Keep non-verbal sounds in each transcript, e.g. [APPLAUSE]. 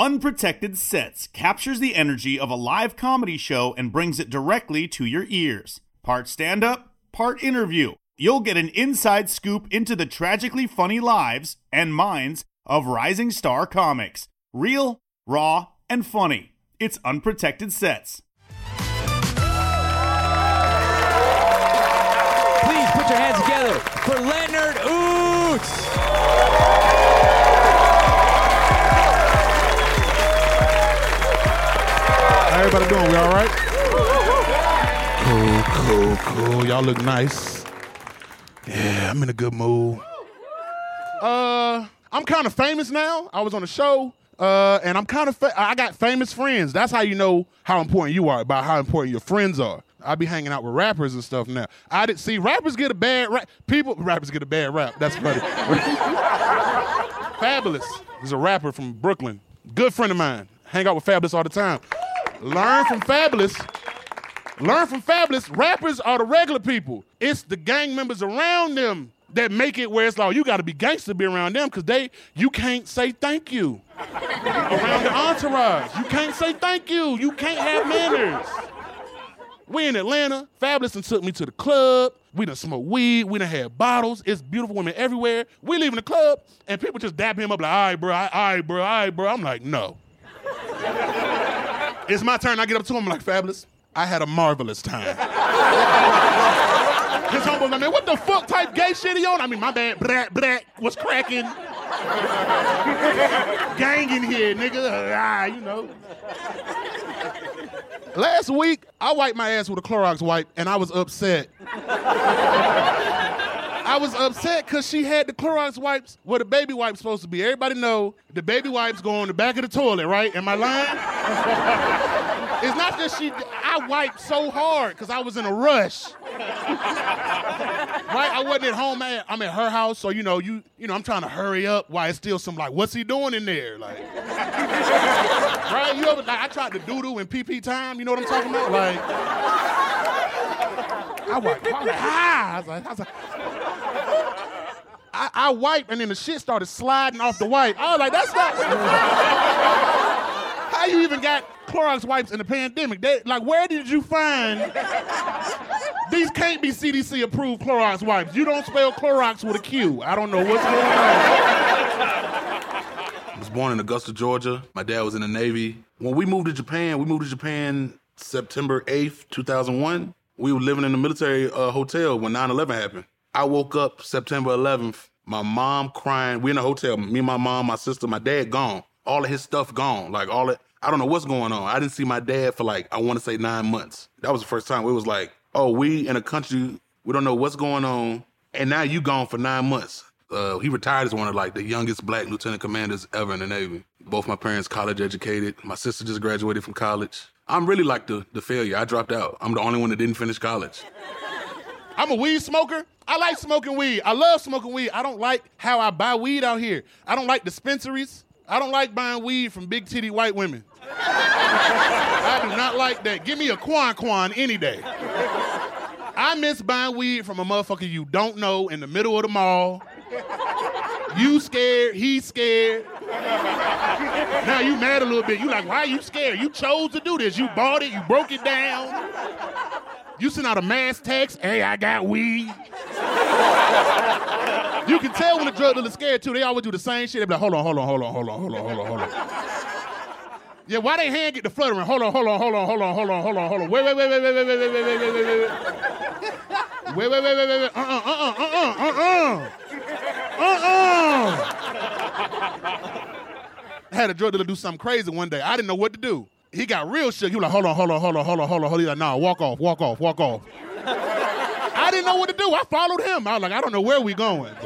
Unprotected Sets captures the energy of a live comedy show and brings it directly to your ears. Part stand up, part interview. You'll get an inside scoop into the tragically funny lives and minds of rising star comics. Real, raw, and funny. It's Unprotected Sets. Your hands together for Leonard Ouzts. How everybody doing? We all right? Cool, cool, cool. Y'all look nice. Yeah, I'm in a good mood. Uh, I'm kind of famous now. I was on a show, uh, and I'm kind of fa- I got famous friends. That's how you know how important you are by how important your friends are. I be hanging out with rappers and stuff now. I did see rappers get a bad rap. People rappers get a bad rap. That's funny. Fabolous is a rapper from Brooklyn. Good friend of mine. Hang out with Fabolous all the time. Learn from Fabolous. Learn from Fabolous. Rappers are the regular people. It's the gang members around them that make it where it's like you got to be gangster to be around them because they you can't say thank you around the entourage. You can't say thank you. You can't have manners. We in Atlanta. Fabolous and took me to the club. We done smoked weed. We done had bottles. It's beautiful women everywhere. We leaving the club and people just dap him up like, all right, bro, all right, bro, all right, bro. I'm like, no. [LAUGHS] it's my turn. I get up to him like, Fabolous, I had a marvelous time. [LAUGHS] His homeboy like, man, what the fuck type gay shit he on? I mean, my bad, brat, brat, was cracking? [LAUGHS] Gang in here, nigga. Ah, you know. Last week, I wiped my ass with a Clorox wipe, and I was upset. I was upset because she had the Clorox wipes where the baby wipe's supposed to be. Everybody know the baby wipes go on the back of the toilet, right? Am I lying? [LAUGHS] it's not that she. I wiped so hard because I was in a rush. right? I wasn't at home. At, I'm at her house, so you know, you you know, I'm trying to hurry up while it's still some like, what's he doing in there? Like, [LAUGHS] right? You ever? Like, I tried to doodle in PP time. You know what I'm talking about? Like, I wiped. I was like, ah! I was like, I was like I, I wiped and then the shit started sliding off the wipe. I was like, that's not. How you even got Clorox wipes in the pandemic? They, like, where did you find these? Can't be CDC approved Clorox wipes. You don't spell Clorox with a Q. I don't know what's going on. I was born in Augusta, Georgia. My dad was in the Navy. When we moved to Japan, we moved to Japan September 8th, 2001. We were living in a military uh, hotel when 9 11 happened. I woke up September 11th, my mom crying. We in a hotel, me, my mom, my sister, my dad gone. All of his stuff gone. Like all it, I don't know what's going on. I didn't see my dad for like, I want to say nine months. That was the first time it was like, oh, we in a country, we don't know what's going on. And now you gone for nine months. Uh, he retired as one of like the youngest black lieutenant commanders ever in the Navy. Both my parents college educated. My sister just graduated from college. I'm really like the, the failure. I dropped out. I'm the only one that didn't finish college. I'm a weed smoker. I like smoking weed. I love smoking weed. I don't like how I buy weed out here. I don't like dispensaries. I don't like buying weed from big titty white women. I do not like that. Give me a quan quan any day. I miss buying weed from a motherfucker you don't know in the middle of the mall. You scared, he scared. Now you mad a little bit. You like, why are you scared? You chose to do this. You bought it, you broke it down. You send out a mass text, hey, I got weed. you can tell when the drug dealer's scared too. They always do the same shit. They be like, hold on, hold on, hold on, hold on, hold on, hold on, hold on. Yeah, why they hand get the fluttering? Hold on, hold on, hold on, hold on, hold on, hold on, hold on. Wait, wait, wait, wait, wait, wait, wait, wait, wait, wait, wait, wait, wait. Wait, wait, wait, wait, wait, wait. Uh-uh, uh-uh, uh-uh, uh-uh. Uh-uh. I had a drug dealer do something crazy one day. I didn't know what to do. He got real shook. He was like, hold on, hold on, hold on, hold on, hold on, hold on. He's like, nah, walk off, walk off, walk off. I didn't know what to do. I followed him. I was like, I don't know where we going. [LAUGHS]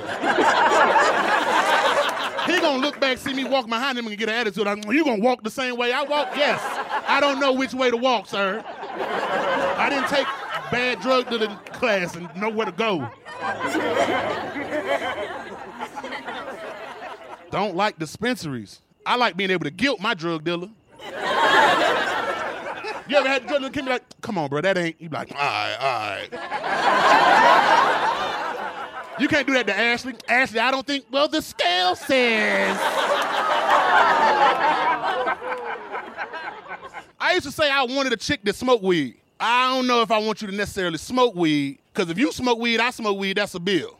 he gonna look back, see me walk behind him, and get an attitude. Like, you gonna walk the same way I walk? Yes. I don't know which way to walk, sir. I didn't take bad drug to the class and know where to go. Don't like dispensaries. I like being able to guilt my drug dealer. [LAUGHS] You ever had a dealer come be like, come on, bro, that ain't. You like, all right, all right. You can't do that to Ashley. Ashley, I don't think, well, the scale says. I used to say I wanted a chick that smoked weed. I don't know if I want you to necessarily smoke weed, because if you smoke weed, I smoke weed, that's a bill.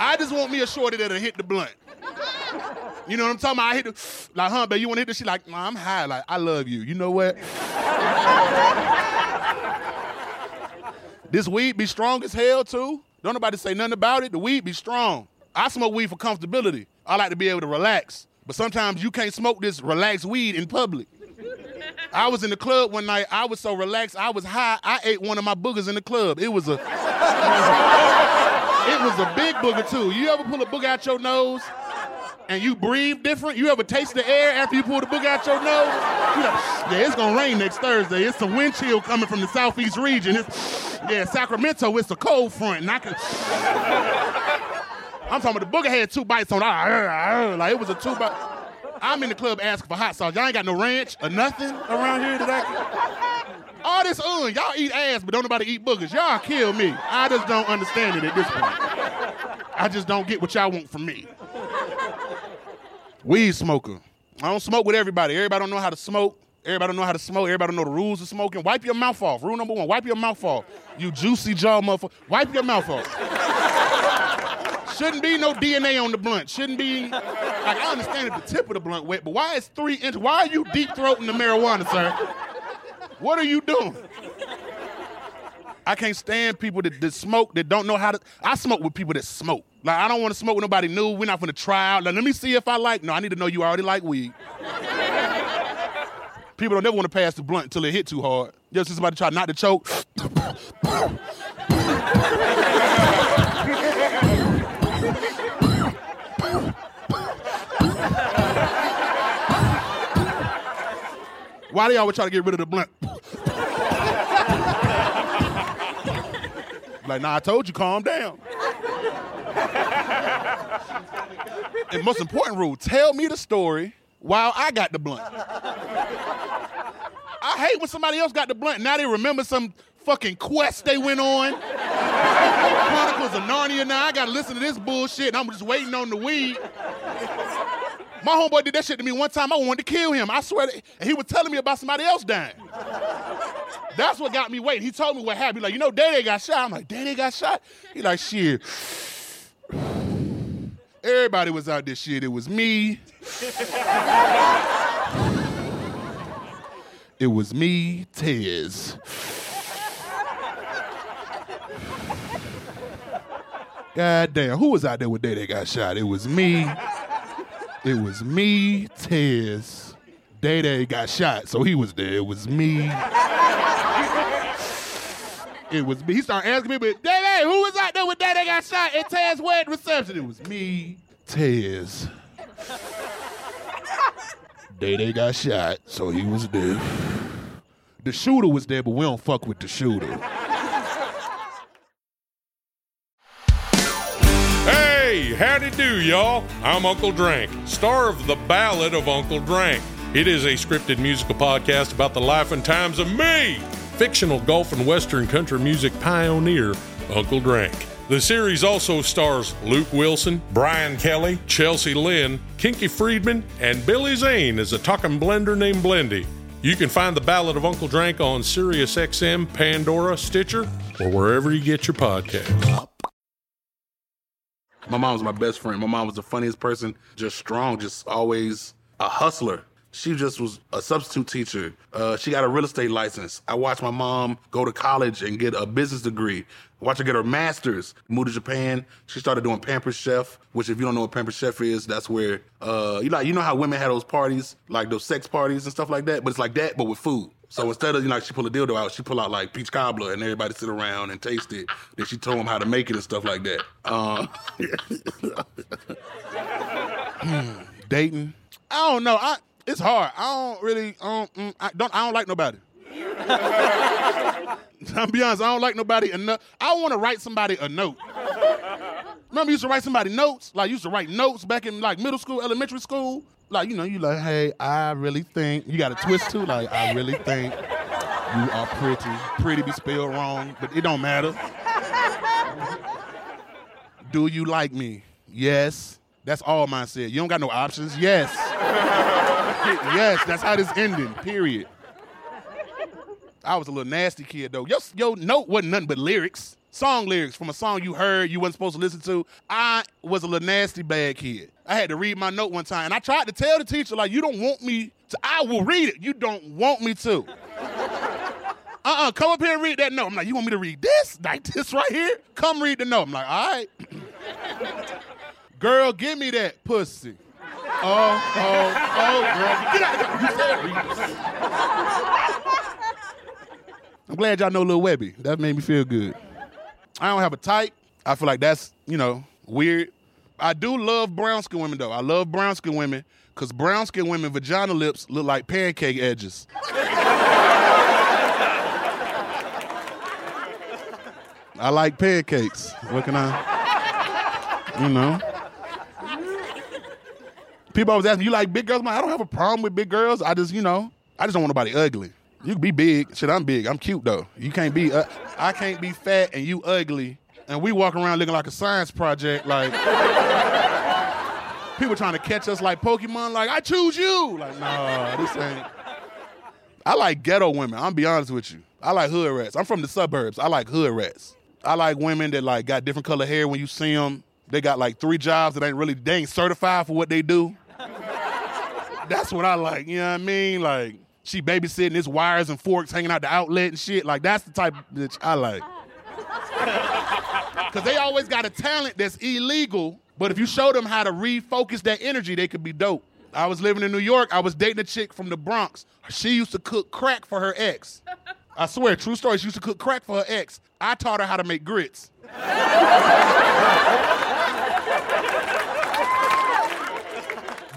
I just want me a shorty that'll hit the blunt. You know what I'm talking about? I hit the, like, huh, babe, you wanna hit this? She like, nah, I'm high. Like, I love you. You know what? [LAUGHS] this weed be strong as hell, too. Don't nobody say nothing about it. The weed be strong. I smoke weed for comfortability. I like to be able to relax. But sometimes you can't smoke this relaxed weed in public. I was in the club one night. I was so relaxed. I was high. I ate one of my boogers in the club. It was a, it was a big booger too. You ever pull a booger out your nose and you breathe different? You ever taste the air after you pull the booger out your nose? You like, yeah, it's gonna rain next Thursday. It's a wind chill coming from the southeast region. It's, yeah, Sacramento. It's a cold front, and I can. I'm talking about the booger had two bites on. it. Ah, ah, ah, like it was a two bite. I'm in the club asking for hot sauce. Y'all ain't got no ranch or nothing around here can. All this un, y'all eat ass, but don't nobody eat boogers. Y'all kill me. I just don't understand it at this point. I just don't get what y'all want from me. Weed smoker. I don't smoke with everybody. Everybody don't know how to smoke. Everybody don't know how to smoke. Everybody don't know the rules of smoking. Wipe your mouth off. Rule number one, wipe your mouth off. You juicy jaw motherfucker. Wipe your mouth off. Shouldn't be no DNA on the blunt. Shouldn't be. Like I understand if the tip of the blunt wet, but why is three inches? Why are you deep throating the marijuana, sir? What are you doing? I can't stand people that, that smoke that don't know how to. I smoke with people that smoke. Like I don't want to smoke with nobody new. We're not gonna try out. Like, let me see if I like. No, I need to know you already like weed. people don't never want to pass the blunt until it hit too hard. You ever see somebody try not to choke? Why do y'all always try to get rid of the blunt? like, nah, I told you, calm down. And most important rule, tell me the story while I got the blunt. I hate when somebody else got the blunt. Now they remember some fucking quest they went on. Chronicles of Narnia. Now I gotta listen to this bullshit, and I'm just waiting on the weed. My homeboy did that shit to me one time. I wanted to kill him. I swear. To, and he was telling me about somebody else dying. That's what got me waiting. He told me what happened. He like, you know, Daddy got shot. I'm like, Daddy got shot? He like, shit. Everybody was out this shit. It was me. it was me, Tez. God damn, who was out there with Daddy got shot? It was me. It was me, Tez. Day Day got shot, so he was there. It was me. It was me. He started asking me, but Day, who was out there with Day got shot at Tez wedding reception? It was me, Taz. Day got shot, so he was there. The shooter was there, but we don't fuck with the shooter. Hey, howdy do, y'all. I'm Uncle Drank, star of The Ballad of Uncle Drank. It is a scripted musical podcast about the life and times of me, fictional golf and western country music pioneer, Uncle Drank. The series also stars Luke Wilson, Brian Kelley, Chelsea Lynn, Kinky Friedman, and Billy Zane as a talking blender named Blendy. You can find The Ballad of Uncle Drank on SiriusXM, Pandora, Stitcher, or wherever you get your podcasts. My mom was my best friend. My mom was the funniest person, just strong, just always a hustler. She just was a substitute teacher. Uh, she got a real estate license. I watched my mom go to college and get a business degree. Watch her get her master's. Moved to Japan. She started doing Pampered Chef, which if you don't know what Pampered Chef is, that's where uh, you like you know how women had those parties, like those sex parties and stuff like that. But it's like that, but with food. So instead of you know, like she pull a dildo out, she pull out like peach cobbler, and everybody sit around and taste it. Then she told them how to make it and stuff like that. Um, [LAUGHS] Dating. I don't know. I it's hard. I don't really. I don't. mm, I don't. I don't like nobody. [LAUGHS] I'm be honest. I don't like nobody enough. I want to write somebody a note. Remember, you used to write somebody notes. Like you used to write notes back in like middle school, elementary school. Like you know, you like, hey, I really think you got a twist too. Like I really think you are pretty. Pretty be spelled wrong, but it don't matter. Do you like me? Yes. That's all mine said. You don't got no options? Yes. [LAUGHS] yes, that's how this ending, period. I was a little nasty kid though. Your, your note wasn't nothing but lyrics, song lyrics from a song you heard you wasn't supposed to listen to. I was a little nasty bad kid. I had to read my note one time, and I tried to tell the teacher like, "You don't want me to. I will read it. You don't want me to." Uh-uh, come up here and read that note. I'm like, you want me to read this? Like this right here? Come read the note. I'm like, all right. [CLEARS THROAT] Girl, give me that pussy. Oh, oh, oh, girl. Get out said read. I'm glad y'all know Lil Webbie. That made me feel good. I don't have a type. I feel like that's, you know, weird. I do love brown skin women though. I love brown skin women because brown skin women vagina lips look like pancake edges. I like pancakes. What can I, you know? People always ask me, you like big girls? I'm like, I don't have a problem with big girls. I just, you know, I just don't want nobody ugly. You can be big. Shit, I'm big. I'm cute though. You can't be, uh, I can't be fat and you ugly. And we walk around looking like a science project, like people trying to catch us like Pokemon, like, I choose you. Like, no, this ain't. I like ghetto women. I'm be honest with you. I like hood rats. I'm from the suburbs. I like hood rats. I like women that like got different color hair when you see them. They got like three jobs that ain't really they ain't certified for what they do. That's what I like. You know what I mean? Like she babysitting, this wires and forks hanging out the outlet and shit. Like that's the type of bitch I like. [LAUGHS] Cause they always got a talent that's illegal, but if you show them how to refocus that energy, they could be dope. I was living in New York. I was dating a chick from the Bronx. She used to cook crack for her ex. I swear, true story. She used to cook crack for her ex. I taught her how to make grits. [LAUGHS]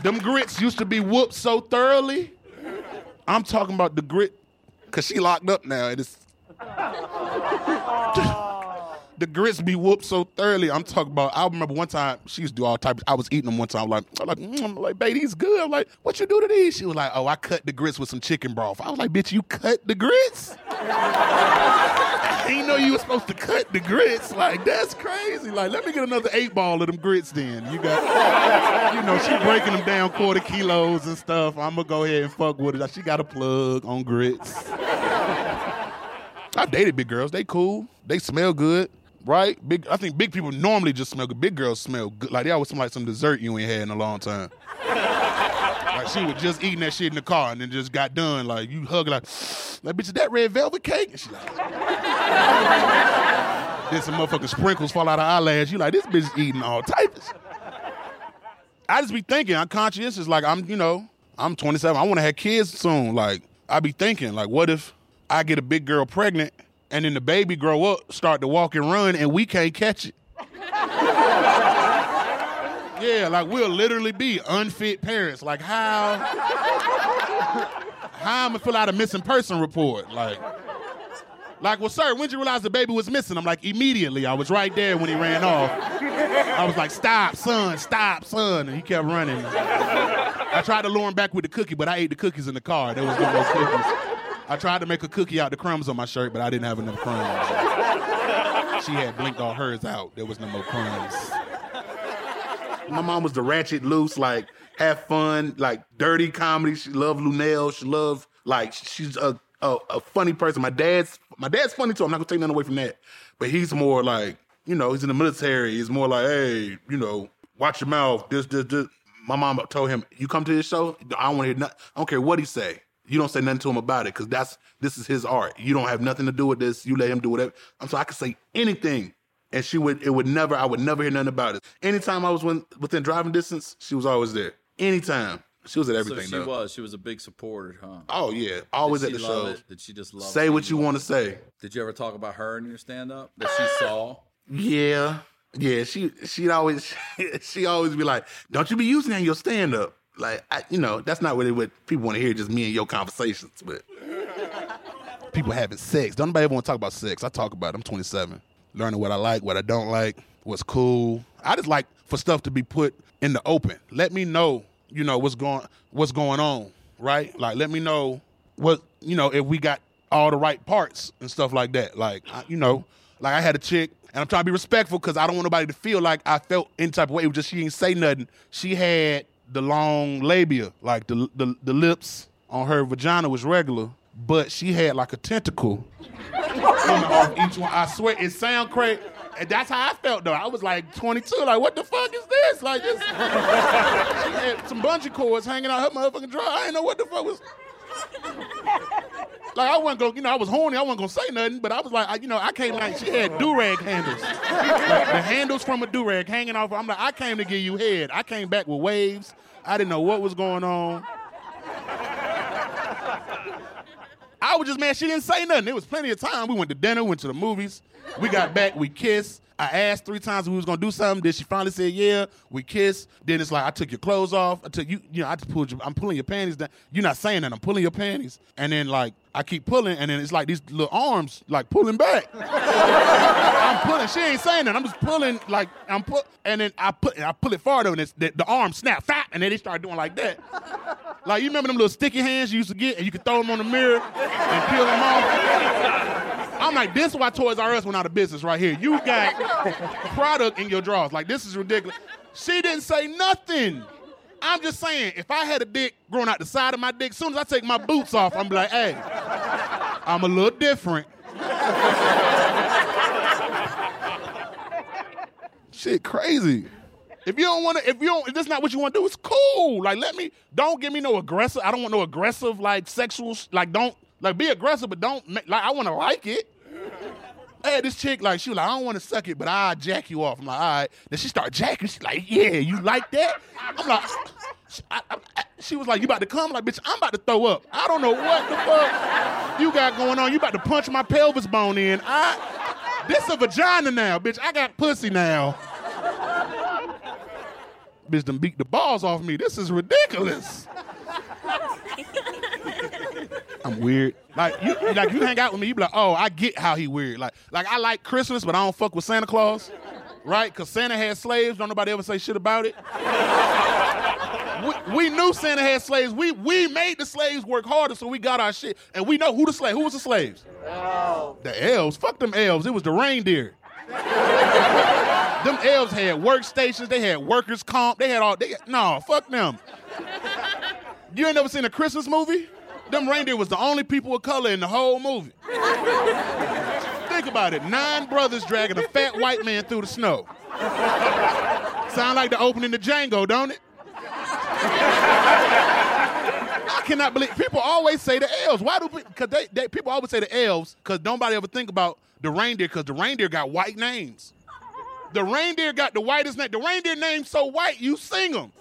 Them grits used to be whooped so thoroughly. I'm talking about the grit, cause she locked up now. And it's the grits be whooped so thoroughly. I'm talking about. I remember one time she used to do all types. I was eating them one time. I'm like, I'm like, mm, like, baby, these good. I'm like, what you do to these? She was like, oh, I cut the grits with some chicken broth. I was like, bitch, you cut the grits? I didn't know you were supposed to cut the grits. Like, that's crazy. Like, let me get another eight ball of them grits then. You got, you know, she breaking them down quarter kilos and stuff. I'm gonna go ahead and fuck with it. She got a plug on grits. I dated big girls. They cool. They smell good. Right? Big I think big people normally just smell good. Big girls smell good. Like they always smell like some dessert you ain't had in a long time. [LAUGHS] like she was just eating that shit in the car and then just got done. Like you hug like, [SNIFFS] like bitch, is that red velvet cake? And she like [LAUGHS] Then some motherfucking sprinkles fall out of her eyelash. You like, this bitch is eating all types. of. I just be thinking, I'm conscious. conscientious, like I'm, you know, I'm 27. I want to have kids soon. Like, I be thinking, like, what if I get a big girl pregnant and then the baby grow up, start to walk and run, and we can't catch it? yeah, like we'll literally be unfit parents. Like how how I'm gonna fill out a missing person report? Like, like, well, sir, when did you realize the baby was missing? I'm like, immediately. I was right there when he ran off. I was like, stop, son, stop, son. And he kept running. I tried to lure him back with the cookie, but I ate the cookies in the car. There was no more cookies. I tried to make a cookie out the crumbs on my shirt, but I didn't have enough crumbs. She had blinked all hers out. There was no more crumbs. My mom was the ratchet, loose, like have fun, like dirty comedy. She loved Luenell. She loved like she's a, a a funny person. My dad's my dad's funny too. I'm not gonna take nothing away from that, but he's more like you know he's in the military. He's more like hey you know watch your mouth. This this this. My mom told him, "You come to this show, I don't want to hear nothing. I don't care what he say. You don't say nothing to him about it because that's this is his art. You don't have nothing to do with this. You let him do whatever. I'm so I could say anything, and she would. It would never. I would never hear nothing about it. Anytime I was within, within driving distance, she was always there. Anytime she was at everything. so she though. was. She was a big supporter, huh? Oh yeah, always at the shows. it? Did she just love Say what you want to say. Did you ever talk about her in your stand up that she ah. saw? Yeah, yeah. She she'd always [LAUGHS] she always be like, "Don't you be using that in your stand up." Like, I, you know, that's not really what people want to hear. Just me and your conversations, but people having sex. Don't nobody ever want to talk about sex. I talk about it. I'm 27. Learning what I like, what I don't like, what's cool. I just like for stuff to be put in the open. Let me know, you know, what's going what's going on, right? Like let me know what, you know, if we got all the right parts and stuff like that. Like, I, you know, like I had a chick and I'm trying to be respectful because I don't want nobody to feel like I felt any type of way. It was just she didn't say nothing. She had the long labia, like the the, the lips on her vagina was regular, but she had like a tentacle coming off each one. I swear, it sound crazy. And that's how I felt though. I was like 22, like what the fuck is this? Like this. [LAUGHS] she had some bungee cords hanging out her motherfucking drawer. I didn't know what the fuck was. [LAUGHS] Like I wasn't gonna, you know, I was horny. I wasn't gonna say nothing, but I was like, I, you know, I came like she had do rag handles, like the handles from a do rag hanging off. I'm like, I came to give you head. I came back with waves. I didn't know what was going on. I was just mad she didn't say nothing. There was plenty of time. We went to dinner, went to the movies. We got back, we kissed. I asked three times we was gonna do something. Then she finally said, "Yeah." We kissed. Then it's like I took your clothes off. I took you. You know, I just pulled you. I'm pulling your panties down. You're not saying that. I'm pulling your panties. And then like I keep pulling, and then it's like these little arms like pulling back. [LAUGHS] I'm pulling. She ain't saying that. I'm just pulling like I'm put. And then I put. I pull it farther, and it's, the, the arm snap, fat, and then they start doing like that. Like you remember them little sticky hands you used to get, and you could throw them on the mirror and peel them off. I'm like, this is why Toys R Us went out of business right here. You got [LAUGHS] product in your drawers. Like, this is ridiculous. She didn't say nothing. I'm just saying, if I had a dick growing out the side of my dick, as soon as I take my boots off, I'm like, hey, I'm a little different. Shit, crazy. If you don't want to, if you don't, if that's not what you want to do, it's cool. Like, let me, don't give me no aggressive. I don't want no aggressive, like sexual, like don't, like be aggressive, but don't, like I want to like it. Had this chick, like, she was like, I don't want to suck it, but I'll jack you off. I'm like, all right. Then she started jacking. She's like, yeah, you like that? I'm like, she, I- I- she was like, you about to come? I'm like, bitch, I'm about to throw up. I don't know what the fuck you got going on. You about to punch my pelvis bone in. I, this a vagina now, bitch. I got pussy now. bitch done beat the balls off me. This is ridiculous. [LAUGHS] I'm weird. Like you, like you hang out with me, you be like, oh, I get how he weird. Like, like I like Christmas, but I don't fuck with Santa Claus, right? Cause Santa had slaves. Don't nobody ever say shit about it. [LAUGHS] we, we knew Santa had slaves. We we made the slaves work harder, so we got our shit. And we know who the slave. Who was the slaves? The elves. Fuck them elves. It was the reindeer. them elves had workstations. They had workers' comp. They had all. They no, fuck them. You ain't never seen a Christmas movie? Them reindeer was the only people of color in the whole movie. Think about it. Nine brothers dragging a fat white man through the snow. Sound like the opening to Django, don't it? I cannot believe people always say the elves. Why do because they, they people always say the elves because nobody ever think about the reindeer because the reindeer got white names. The reindeer got the whitest name. The reindeer name's so white you sing them.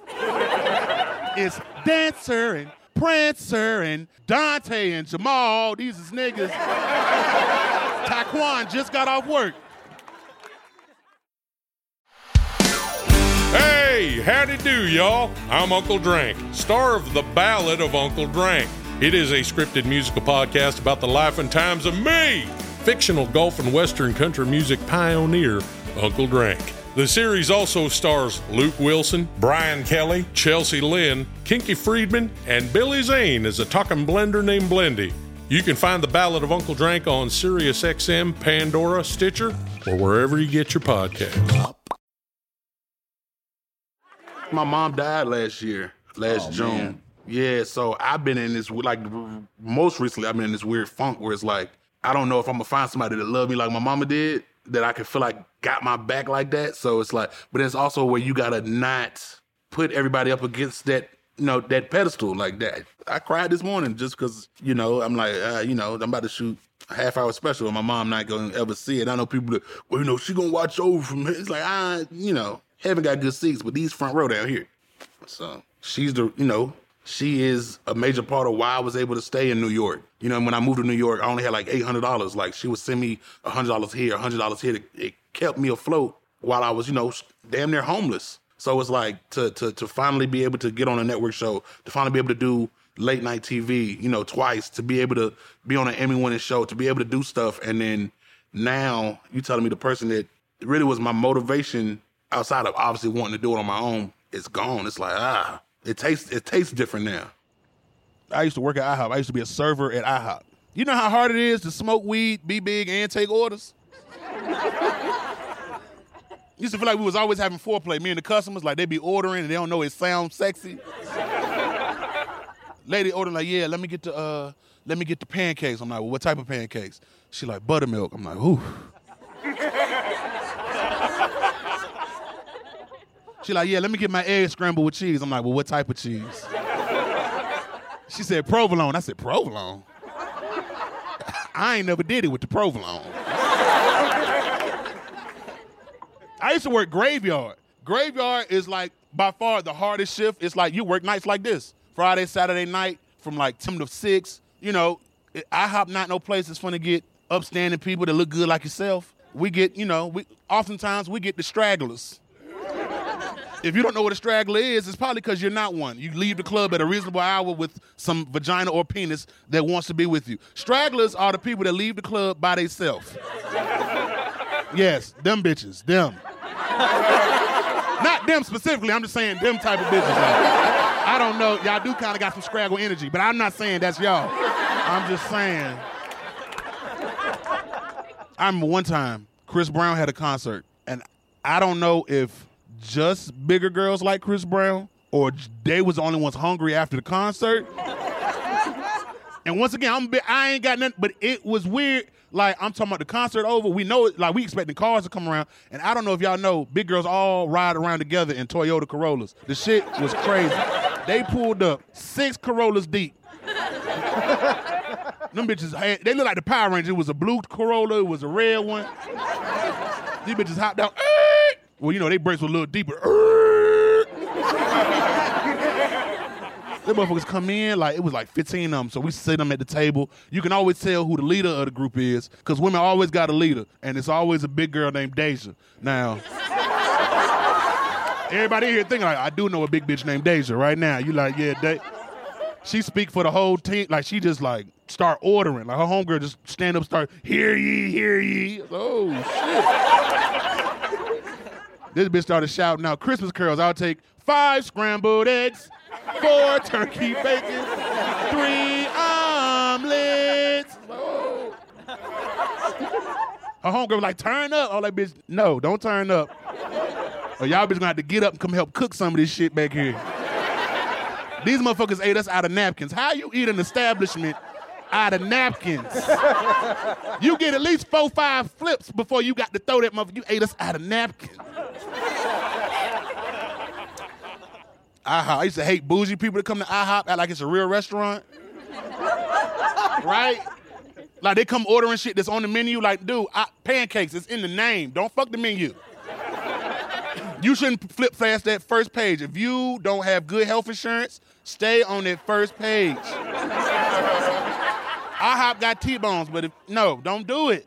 it's Dancer and Prancer and Dante and Jamal. These is niggas. Taquan just got off work. Hey, howdy do, y'all. I'm Uncle Drank, star of The Ballad of Uncle Drank. It is a scripted musical podcast about the life and times of me, fictional golf and western country music pioneer, Uncle Drank. The series also stars Luke Wilson, Brian Kelley, Chelsea Lynn, Kinky Friedman, and Billy Zane as a talking blender named Blendy. You can find The Ballad of Uncle Drank on SiriusXM, Pandora, Stitcher, or wherever you get your podcasts. My mom died last year, last Oh, June. man. Yeah, so I've been in this like most recently. I've been in this weird funk where it's like I don't know if I'm gonna find somebody that love me like my mama did, that I could feel like got my back like that. So it's like, but it's also where you gotta not put everybody up against that, you know, that pedestal like that. I cried this morning just because, you know, I'm like, uh, you know, I'm about to shoot a half hour special and my mom not to ever see it. I know people that, well, you know, she to watch over from here. It's like, I you know, haven't got good seats, but these front row down here. So she's the, you know, she is a major part of why I was able to stay in New York. You know, when I moved to New York, I only had like eight hundred dollars. Like she would send me hundred dollars here, hundred dollars here. It kept me afloat while I was, you know, damn near homeless. So it's like to to to finally be able to get on a network show, to finally be able to do late night TV, you know, twice, to be able to be on an Emmy winning show, to be able to do stuff, and then now you telling me the person that really was my motivation outside of obviously wanting to do it on my own is gone. It's like ah, it tastes it tastes different now. I used to work at IHOP. I used to be a server at IHOP. You know how hard it is to smoke weed, be big, and take orders? [LAUGHS] used to feel like we was always having foreplay. Me and the customers, like they'd be ordering and they don't know it sounds sexy. [LAUGHS] Lady ordering like, yeah, let me get the uh, let me get the pancakes. I'm like, well, what type of pancakes? She like buttermilk. I'm like, ooh. She like, yeah, let me get my egg scrambled with cheese. I'm like, well, what type of cheese? She said provolone. I said provolone. [LAUGHS] I ain't never did it with the provolone. I used to work graveyard. Graveyard is like by far the hardest shift. It's like you work nights like this. Friday, Saturday night from like 10 to 6. You know, IHOP not no place that's gonna get upstanding people that look good like yourself. We get, you know, we oftentimes we get the stragglers. If you don't know what a straggler is, it's probably because you're not one. You leave the club at a reasonable hour with some vagina or penis that wants to be with you. Stragglers are the people that leave the club by themselves. yes, them bitches, them. Not them specifically. I'm just saying them type of bitches. I don't know. Y'all do kind of got some scraggle energy, but I'm not saying that's y'all. I'm just saying. I remember one time Chris Brown had a concert, and I don't know if just bigger girls like Chris Brown or they was the only ones hungry after the concert. and once again, I'm I ain't got nothing, but it was weird. Like I'm talking about the concert over. We know it. Like we expecting cars to come around, and I don't know if y'all know, big girls all ride around together in Toyota Corollas. The shit was crazy. they pulled up six Corollas deep. [LAUGHS] Them bitches, they look like the Power Rangers. It was a blue Corolla, it was a red one. These bitches hopped out. Well, you know, they brakes were a little deeper. Them motherfuckers come in, like, it was like 15 of them. So we sit them at the table. You can always tell who the leader of the group is, because women always got a leader, and it's always a big girl named Deja. Now, everybody here thinking, like, I do know a big bitch named Deja right now. You like, yeah, De- she speak for the whole team. Like, she just, like, start ordering. Like, her homegirl just stand up, start, hear ye, hear ye. Oh, shit. This bitch started shouting out Christmas curls. I'll take five scrambled eggs, four turkey bacon, three omelets. Her homegirl was like, turn up. All that bitch, no, don't turn up. Or y'all bitch gonna have to get up and come help cook some of this shit back here. These motherfuckers ate us out of napkins. How you eat an establishment out of napkins? [LAUGHS] You get at least four, five flips before you got to throw that motherfucker. You ate us out of napkins. IHOP. I used to hate bougie people that come to IHOP act like it's a real restaurant. right? Like they come ordering shit that's on the menu. Like, dude, I, pancakes. It's in the name. Don't fuck the menu. You shouldn't flip fast that first page. If you don't have good health insurance, stay on that first page. IHOP got T-bones, but if, no, don't do it.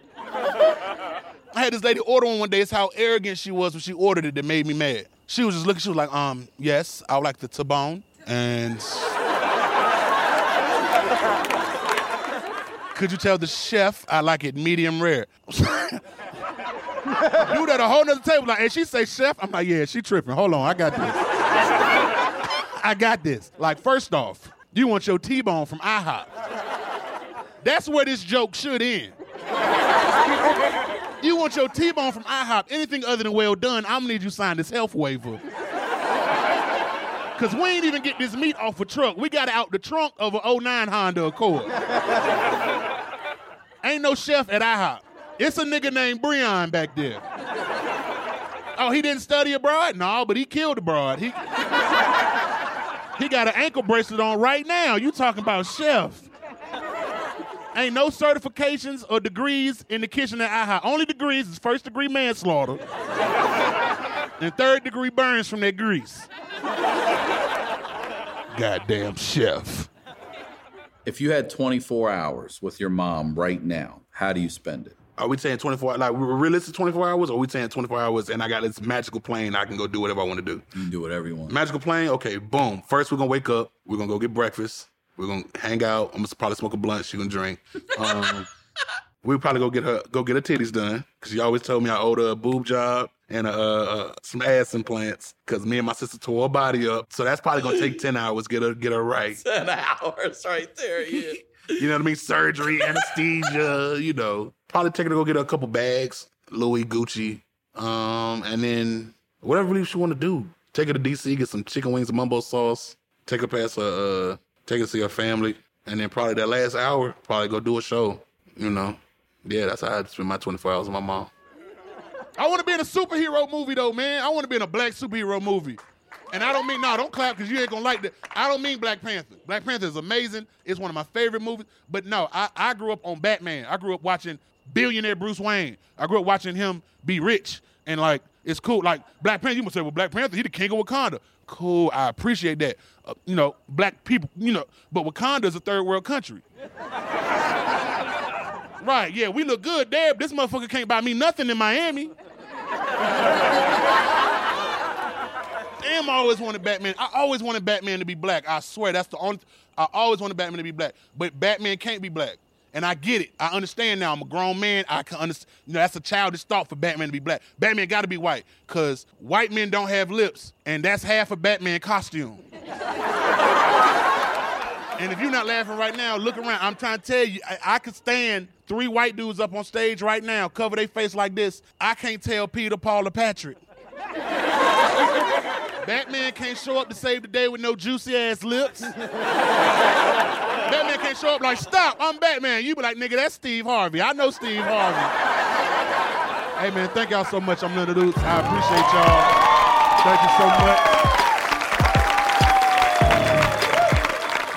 I had this lady order one one day. It's how arrogant she was when she ordered it that made me mad. She was just looking. She was like, um, yes, I would like the T-bone and. Could you tell the chef I like it medium rare? [LAUGHS] Dude at a whole nother table, like, and she say chef. I'm like, yeah, she tripping. Hold on, I got this. I got this. Like, first off, you want your T-bone from IHOP. That's where this joke should end. [LAUGHS] You want your T-bone from IHOP. Anything other than well done, I'm gonna need you to sign this health waiver. [LAUGHS] Cause we ain't even get this meat off a truck. We got it out the trunk of an 09 Honda Accord. [LAUGHS] ain't no chef at IHOP. It's a nigga named Breon back there. Oh, he didn't study abroad? No, but he killed abroad. He He got an ankle bracelet on right now. You talking about chef. Ain't no certifications or degrees in the kitchen at IHOP. Only degrees is first degree manslaughter [LAUGHS] and third degree burns from that grease. Goddamn chef. If you had 24 hours with your mom right now, how do you spend it? Are we saying 24 like we're realistic 24 hours or are we saying 24 hours and I got this magical plane I can go do whatever I want to do? You can do whatever you want. Magical plane, okay, boom. First we're gonna wake up, we're gonna go get breakfast, we're gonna hang out, I'm gonna probably smoke a blunt, she gonna drink. Um, [LAUGHS] we probably go get her go get her titties done. Cause she always told me I owed her a boob job and uh, uh, some ass implants. Cause me and my sister tore her body up. So that's probably gonna take 10 hours, get her get her right. [LAUGHS] 10 hours right there, yeah. [LAUGHS] You know what I mean? Surgery, anesthesia, you know. Probably take her to go get her a couple bags, Louis, Gucci, um, and then whatever really she want to do. Take her to DC, get some chicken wings and mumbo sauce. Take her past her, uh, take her to your family, and then probably that last hour, probably go do a show. You know, yeah, that's how I spend my 24 hours with my mom. I want to be in a superhero movie though, man. I want to be in a black superhero movie. And I don't mean no, don't clap because you ain't gonna like that. I don't mean Black Panther. Black Panther is amazing. It's one of my favorite movies. But no, I, I grew up on Batman. I grew up watching billionaire Bruce Wayne. I grew up watching him be rich. And like, it's cool. Like Black Panther, you must say, well, Black Panther, he the king of Wakanda. Cool, I appreciate that. Uh, you know, black people, you know, but Wakanda is a third world country. [LAUGHS] right, yeah, we look good there, this motherfucker can't buy me nothing in Miami. Damn, I always wanted Batman. I always wanted Batman to be black. I swear, that's the only. I always wanted Batman to be black, but Batman can't be black. And I get it. I understand now. I'm a grown man. I can understand. You know, that's a childish thought for Batman to be black. Batman got to be white because white men don't have lips, and that's half a Batman costume. [LAUGHS] and if you're not laughing right now, look around. I'm trying to tell you, I, I could stand three white dudes up on stage right now, cover their face like this. I can't tell Peter, Paul, or Patrick. Batman can't show up to save the day with no juicy ass lips. [LAUGHS] Batman can't show up like, stop, I'm Batman. You be like, nigga, that's Steve Harvey. I know Steve Harvey. hey man, thank y'all so much. I'm Leonard Ouzts. I appreciate y'all. Thank you so much.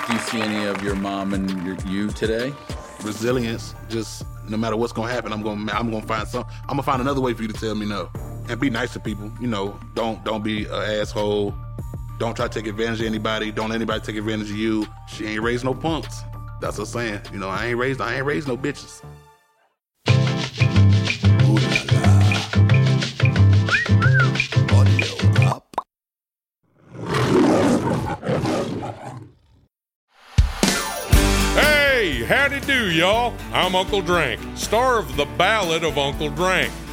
Do you see any of your mom and your, you today? Resilience, just no matter what's gonna happen, I'm gonna I'm gonna find some. I'm gonna find another way for you to tell me no, and be nice to people. You know, don't don't be an asshole. Don't try to take advantage of anybody. Don't anybody take advantage of you. She ain't raised no punks. That's what I'm saying. You know, I ain't raised I ain't raised no bitches. Hey, howdy do, y'all. I'm Uncle Drank, star of The Ballad of Uncle Drank.